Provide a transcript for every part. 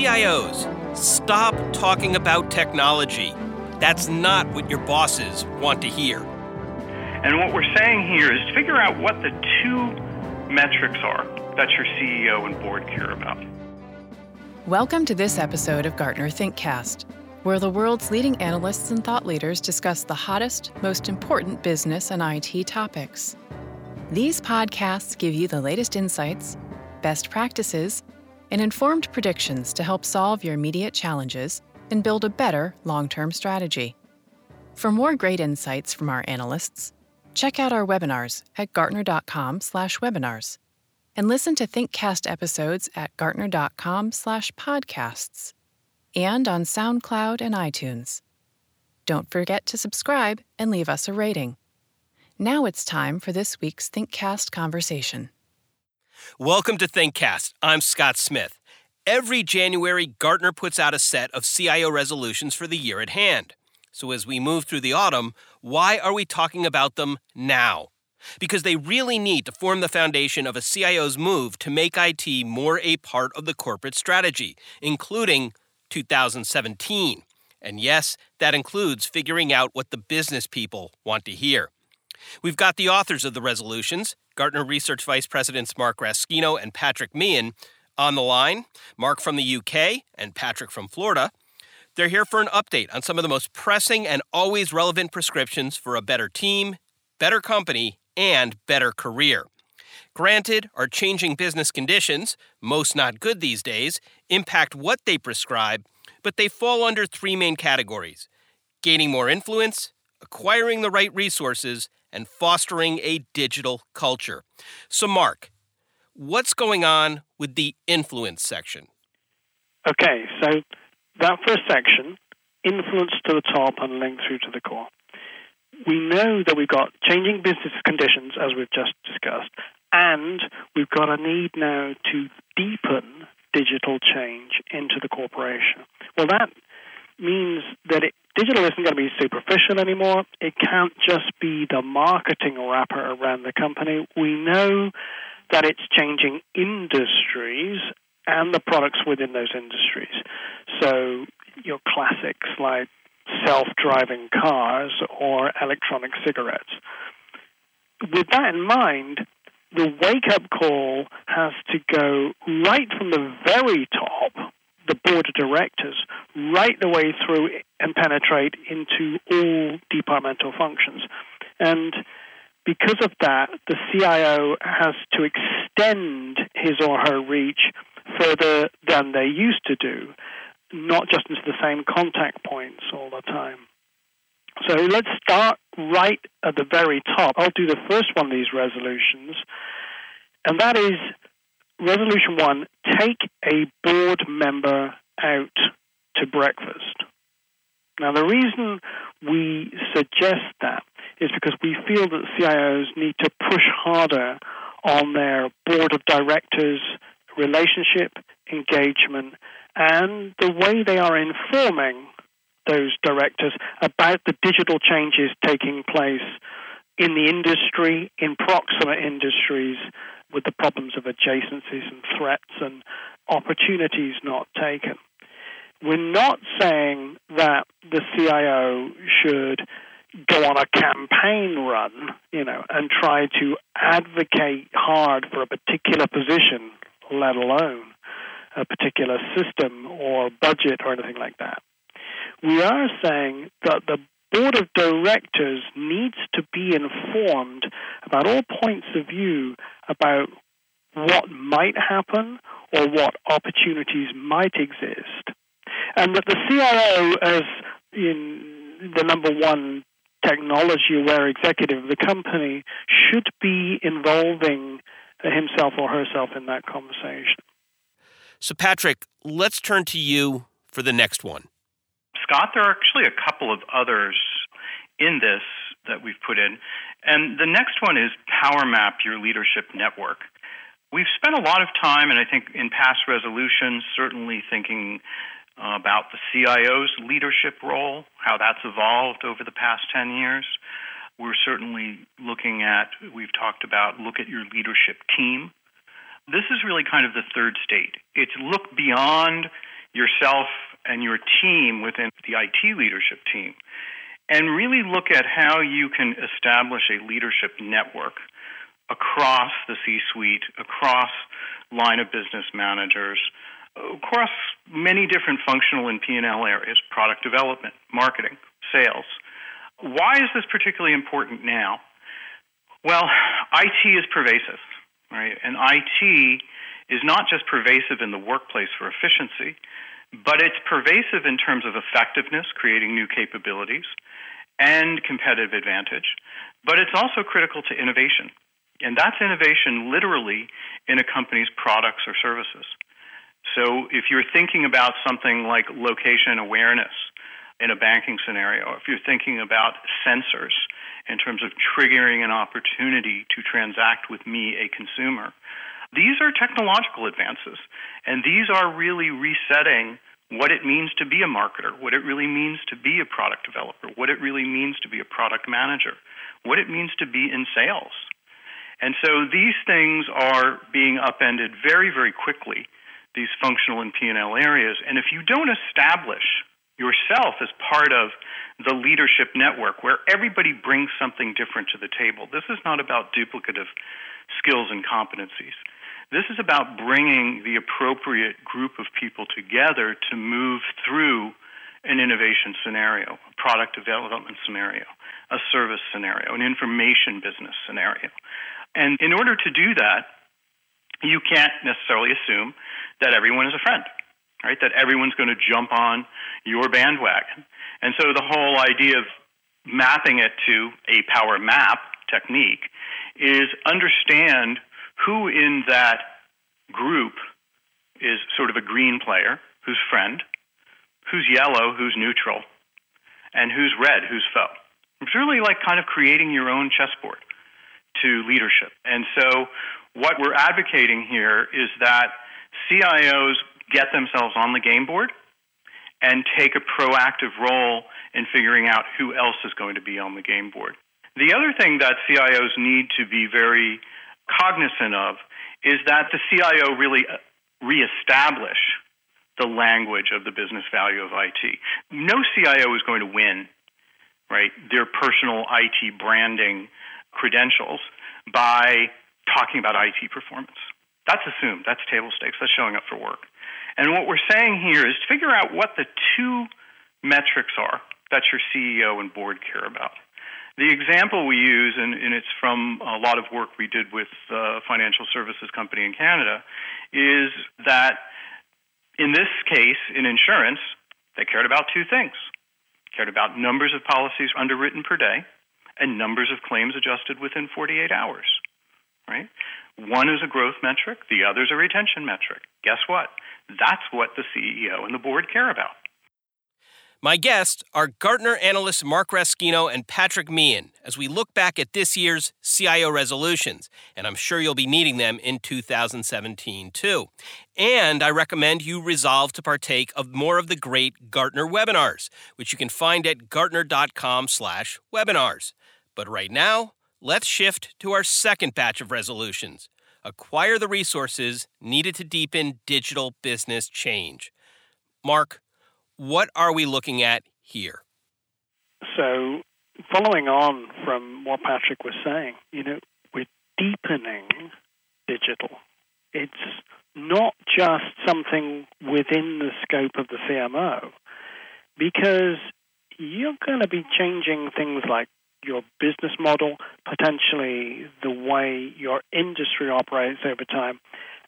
CIOs, stop talking about technology. That's not what your bosses want to hear. And what we're saying here is figure out what the two metrics are that your CEO and board care about. Welcome to this episode of Gartner ThinkCast, where the world's leading analysts and thought leaders discuss the hottest, most important business and IT topics. These podcasts give you the latest insights, best practices, and informed predictions to help solve your immediate challenges and build a better long term strategy. For more great insights from our analysts, check out our webinars at gartner.com/webinars and listen to ThinkCast episodes at gartner.com/podcasts and on SoundCloud and iTunes. Don't forget to subscribe and leave us a rating. Now it's time for this week's ThinkCast conversation. Welcome to ThinkCast. I'm Scott Smith. Every January, Gartner puts out a set of CIO resolutions for the year at hand. So as we move through the autumn, why are we talking about them now? Because they really need to form the foundation of a CIO's move to make IT more a part of the corporate strategy, including 2017. And yes, that includes figuring out what the business people want to hear. We've got the authors of the resolutions, Gartner Research Vice Presidents Mark Raskino and Patrick Meehan, on the line, Mark from the UK and Patrick from Florida. They're here for an update on some of the most pressing and always relevant prescriptions for a better team, better company, and better career. Granted, our changing business conditions, most not good these days, impact what they prescribe, but they fall under three main categories gaining more influence, acquiring the right resources, and fostering a digital culture. So, Mark, what's going on with the influence section? Okay, so that first section, influence to the top and link through to the core. We know that we've got changing business conditions, as we've just discussed, and we've got a need now to deepen digital change into the corporation. Well, that means that it, digital isn't going to be superficial anymore. It can't just be the marketing wrapper around the company. We know that it's changing industries and the products within those industries. So your classics like self-driving cars or electronic cigarettes. With that in mind, the wake-up call has to go right from the very top, the board of directors, right the way through and penetrate into all departmental functions. And because of that, the CIO has to extend his or her reach further than they used to do, not just into the same contact points all the time. So let's start right at the very top. I'll do the first one of these resolutions, and that is resolution one take a board member out to breakfast. Now, the reason we suggest that is because we feel that CIOs need to push harder on their board of directors relationship, engagement, and the way they are informing those directors about the digital changes taking place in the industry, in proximate industries, with the problems of adjacencies and threats and opportunities not taken. We're not saying that the CIO should go on a campaign run, you know, and try to advocate hard for a particular position, let alone a particular system or budget or anything like that. We are saying that the board of directors needs to be informed about all points of view about what might happen or what opportunities might exist and that the CIO, as in the number one technology aware executive of the company, should be involving himself or herself in that conversation. So, Patrick, let's turn to you for the next one. Scott, there are actually a couple of others in this that we've put in. And the next one is Power Map Your Leadership Network. We've spent a lot of time, and I think in past resolutions, certainly thinking about the CIO's leadership role, how that's evolved over the past 10 years. We're certainly looking at, we've talked about look at your leadership team. This is really kind of the third state. It's look beyond yourself and your team within the IT leadership team and really look at how you can establish a leadership network across the C suite, across line of business managers, across many different functional and P&L areas, product development, marketing, sales. Why is this particularly important now? Well, IT is pervasive, right? And IT is not just pervasive in the workplace for efficiency, but it's pervasive in terms of effectiveness, creating new capabilities, and competitive advantage. But it's also critical to innovation. And that's innovation literally in a company's products or services. So if you're thinking about something like location awareness in a banking scenario, if you're thinking about sensors in terms of triggering an opportunity to transact with me, a consumer, these are technological advances. And these are really resetting what it means to be a marketer, what it really means to be a product developer, what it really means to be a product manager, what it means to be in sales. And so these things are being upended very, very quickly these functional and P&L areas. And if you don't establish yourself as part of the leadership network where everybody brings something different to the table, this is not about duplicative skills and competencies. This is about bringing the appropriate group of people together to move through an innovation scenario, a product development scenario, a service scenario, an information business scenario. And in order to do that, you can't necessarily assume that everyone is a friend, right? That everyone's going to jump on your bandwagon. And so the whole idea of mapping it to a power map technique is understand who in that group is sort of a green player, who's friend, who's yellow, who's neutral, and who's red, who's foe. It's really like kind of creating your own chessboard to leadership. And so what we're advocating here is that CIOs get themselves on the game board and take a proactive role in figuring out who else is going to be on the game board. The other thing that CIOs need to be very cognizant of is that the CIO really uh, reestablish the language of the business value of IT. No CIO is going to win, right, their personal IT branding credentials by talking about IT performance. That's assumed. That's table stakes. That's showing up for work. And what we're saying here is figure out what the two metrics are that your CEO and board care about. The example we use, and, and it's from a lot of work we did with a financial services company in Canada, is that in this case, in insurance, they cared about two things. Cared about numbers of policies underwritten per day and numbers of claims adjusted within 48 hours. Right? One is a growth metric, the other is a retention metric. Guess what? That's what the CEO and the board care about. My guests are Gartner analysts Mark Raskino and Patrick Meehan as we look back at this year's CIO resolutions, and I'm sure you'll be needing them in 2017 too. And I recommend you resolve to partake of more of the great Gartner webinars, which you can find at gartner.com/webinars. But right now, let's shift to our second batch of resolutions. Acquire the resources needed to deepen digital business change. Mark, what are we looking at here? So, following on from what Patrick was saying, you know, we're deepening digital. It's not just something within the scope of the CMO, because you're going to be changing things like your business model, potentially the way your industry operates over time,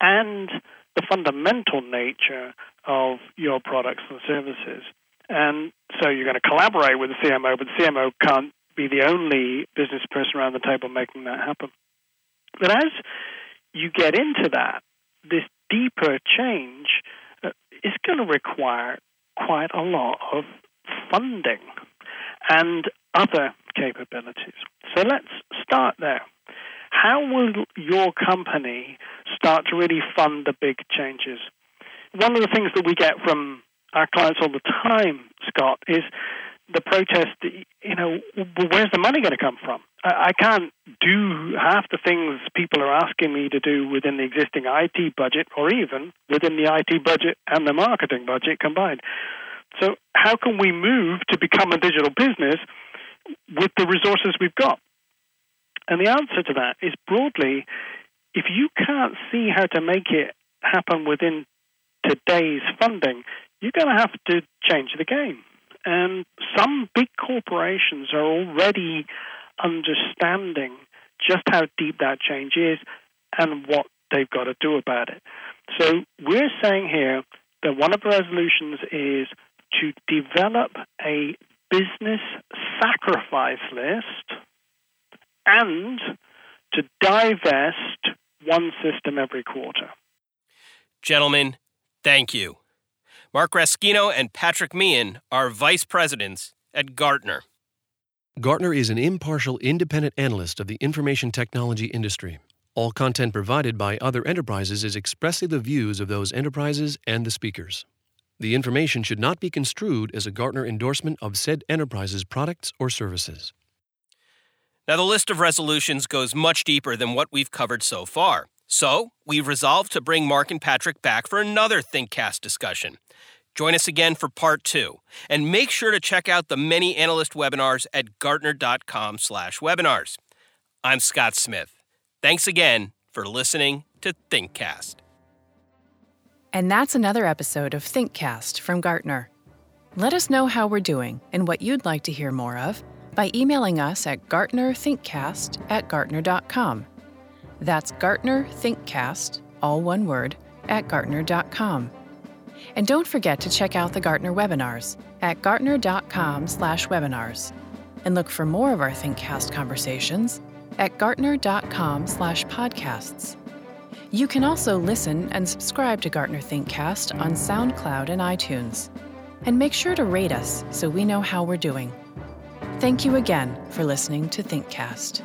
and the fundamental nature of your products and services. And so you're going to collaborate with the CMO, but the CMO can't be the only business person around the table making that happen. But as you get into that, this deeper change uh, is going to require quite a lot of funding and other capabilities. So let's start there. How will your company start to really fund the big changes? One of the things that we get from our clients all the time, Scott, is the protest, you know, where's the money going to come from? I, I can't do half the things people are asking me to do within the existing IT budget or even within the IT budget and the marketing budget combined. So, how can we move to become a digital business with the resources we've got? And the answer to that is broadly if you can't see how to make it happen within today's funding, you're going to have to change the game. And some big corporations are already understanding just how deep that change is and what they've got to do about it. So we're saying here that one of the resolutions is to develop a business sacrifice list and to divest one system every quarter. Gentlemen, thank you. Mark Raskino and Patrick Meehan are vice presidents at Gartner. Gartner is an impartial, independent analyst of the information technology industry. All content provided by other enterprises is expressly the views of those enterprises and the speakers. The information should not be construed as a Gartner endorsement of said enterprise's products or services. Now, the list of resolutions goes much deeper than what we've covered so far. So, we've resolved to bring Mark and Patrick back for another ThinkCast discussion. Join us again for part two, and make sure to check out the many analyst webinars at gartner.com slash webinars. I'm Scott Smith. Thanks again for listening to ThinkCast. And that's another episode of ThinkCast from Gartner. Let us know how we're doing and what you'd like to hear more of by emailing us at gartnerthinkcast at gartner.com. That's Gartner ThinkCast, all one word, at gartner.com. And don't forget to check out the Gartner webinars at gartner.com slash webinars. And look for more of our ThinkCast conversations at gartner.com/podcasts. You can also listen and subscribe to Gartner ThinkCast on SoundCloud and iTunes. And make sure to rate us so we know how we're doing. Thank you again for listening to ThinkCast.